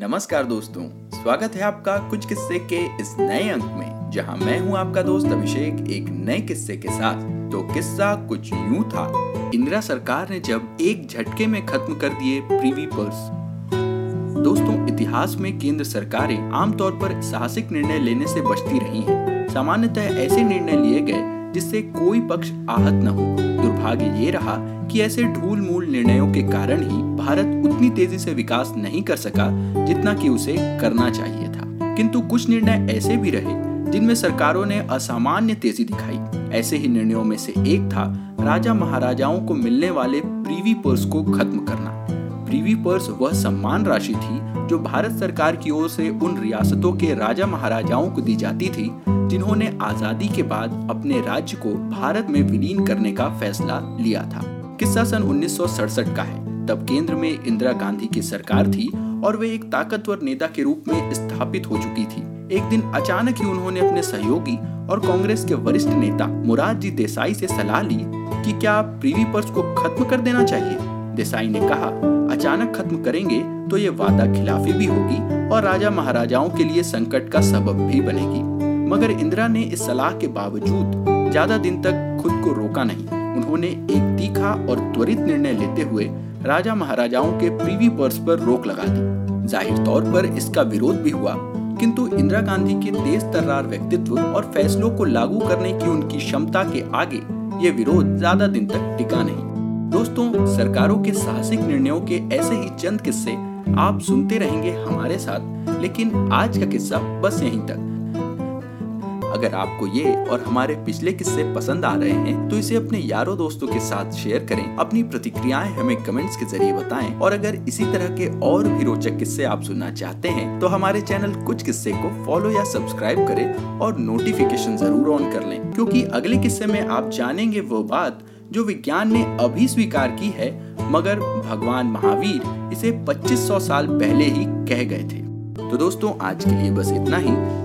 नमस्कार दोस्तों, स्वागत है आपका कुछ किस्से के इस नए अंक में, जहाँ मैं हूँ आपका दोस्त अभिषेक एक नए किस्से के साथ। तो किस्सा कुछ यूँ था, इंदिरा सरकार ने जब एक झटके में खत्म कर दिए प्रीवी पर्स। दोस्तों, इतिहास में केंद्र सरकारें आमतौर पर साहसिक निर्णय लेने से बचती रही हैं। सामान्यतः ऐसे निर्णय लिए गए जिससे कोई पक्ष आहत न हो। दुर्भाग्य ये रहा कि ऐसे ढूल मूल निर्णयों के कारण ही भारत उतनी तेज़ी से विकास नहीं कर सका जितना कि उसे करना चाहिए था। किंतु कुछ निर्णय ऐसे भी रहे जिनमें सरकारों ने असामान्य तेज़ी दिखाई। ऐसे ही निर्णयों में से एक था राजा महाराजाओं को मिलने वाले प्रीवी पर्स को खत्म करना। प्रीवी पर्स वह सम्मान राशि थी जो भारत सरकार की ओर से उन रियासतों के राजा महाराजाओं को दी जाती थी जिन्होंने आज़ादी के बाद अपने राज्य को भारत में विलीन करने का फैसला लिया था। किस्सा सन उन्नीस सौ सड़सठ का है। तब केंद्र में इंदिरा गांधी की सरकार थी और वे एक ताकतवर नेता के रूप में स्थापित हो चुकी थी। एक दिन अचानक ही उन्होंने अपने सहयोगी और कांग्रेस के वरिष्ठ नेता मुरारजी देसाई से सलाह ली कि क्या प्रीवी पर्स को खत्म कर देना चाहिए? देसाई ने कहा, अचानक खत्म करेंगे तो ये वादा खिलाफी भी होगी और राजा महाराजाओं के लिए संकट का सबब भी बनेगी। मगर इंदिरा ने इस सलाह के बावजूद ज़्यादा दिन तक खुद को रोका नहीं। उन्होंने एक तीखा और त्वरित निर्णय लेते हुए राजा महाराजाओं के प्रीवी पर्स पर रोक लगा दी। ज़ाहिर तौर पर इसका विरोध भी हुआ, किंतु इंदिरा गांधी के तेज तर्रार व्यक्तित्व और फैसलों को लागू करने की उनकी क्षमता के आगे ये विरोध ज़्यादा दिन तक टिका नहीं। दोस्तों, सरकारों के साहसिक निर्णयों के ऐसे ही चंद किस्से आप सुनते रहेंगे हमारे साथ, लेकिन आज का किस्सा बस यहीं तक। अगर आपको ये और हमारे पिछले किस्से पसंद आ रहे हैं तो इसे अपने यारों दोस्तों के साथ शेयर करें। अपनी प्रतिक्रियाएँ हमें कमेंट्स के ज़रिए बताएँ। और अगर इसी तरह के और भी रोचक किस्से आप सुनना चाहते हैं तो हमारे चैनल कुछ किस्से को फॉलो या सब्सक्राइब करें और नोटिफिकेशन ज़रूर ऑन कर लें। क्योंकि अगले किस्से में आप जानेंगे वो बात जो विज्ञान ने अभी स्वीकार की है, मगर भगवान महावीर इसे 2500 साल पहले ही कह गए थे। तो दोस्तों, आज के लिए बस इतना ही।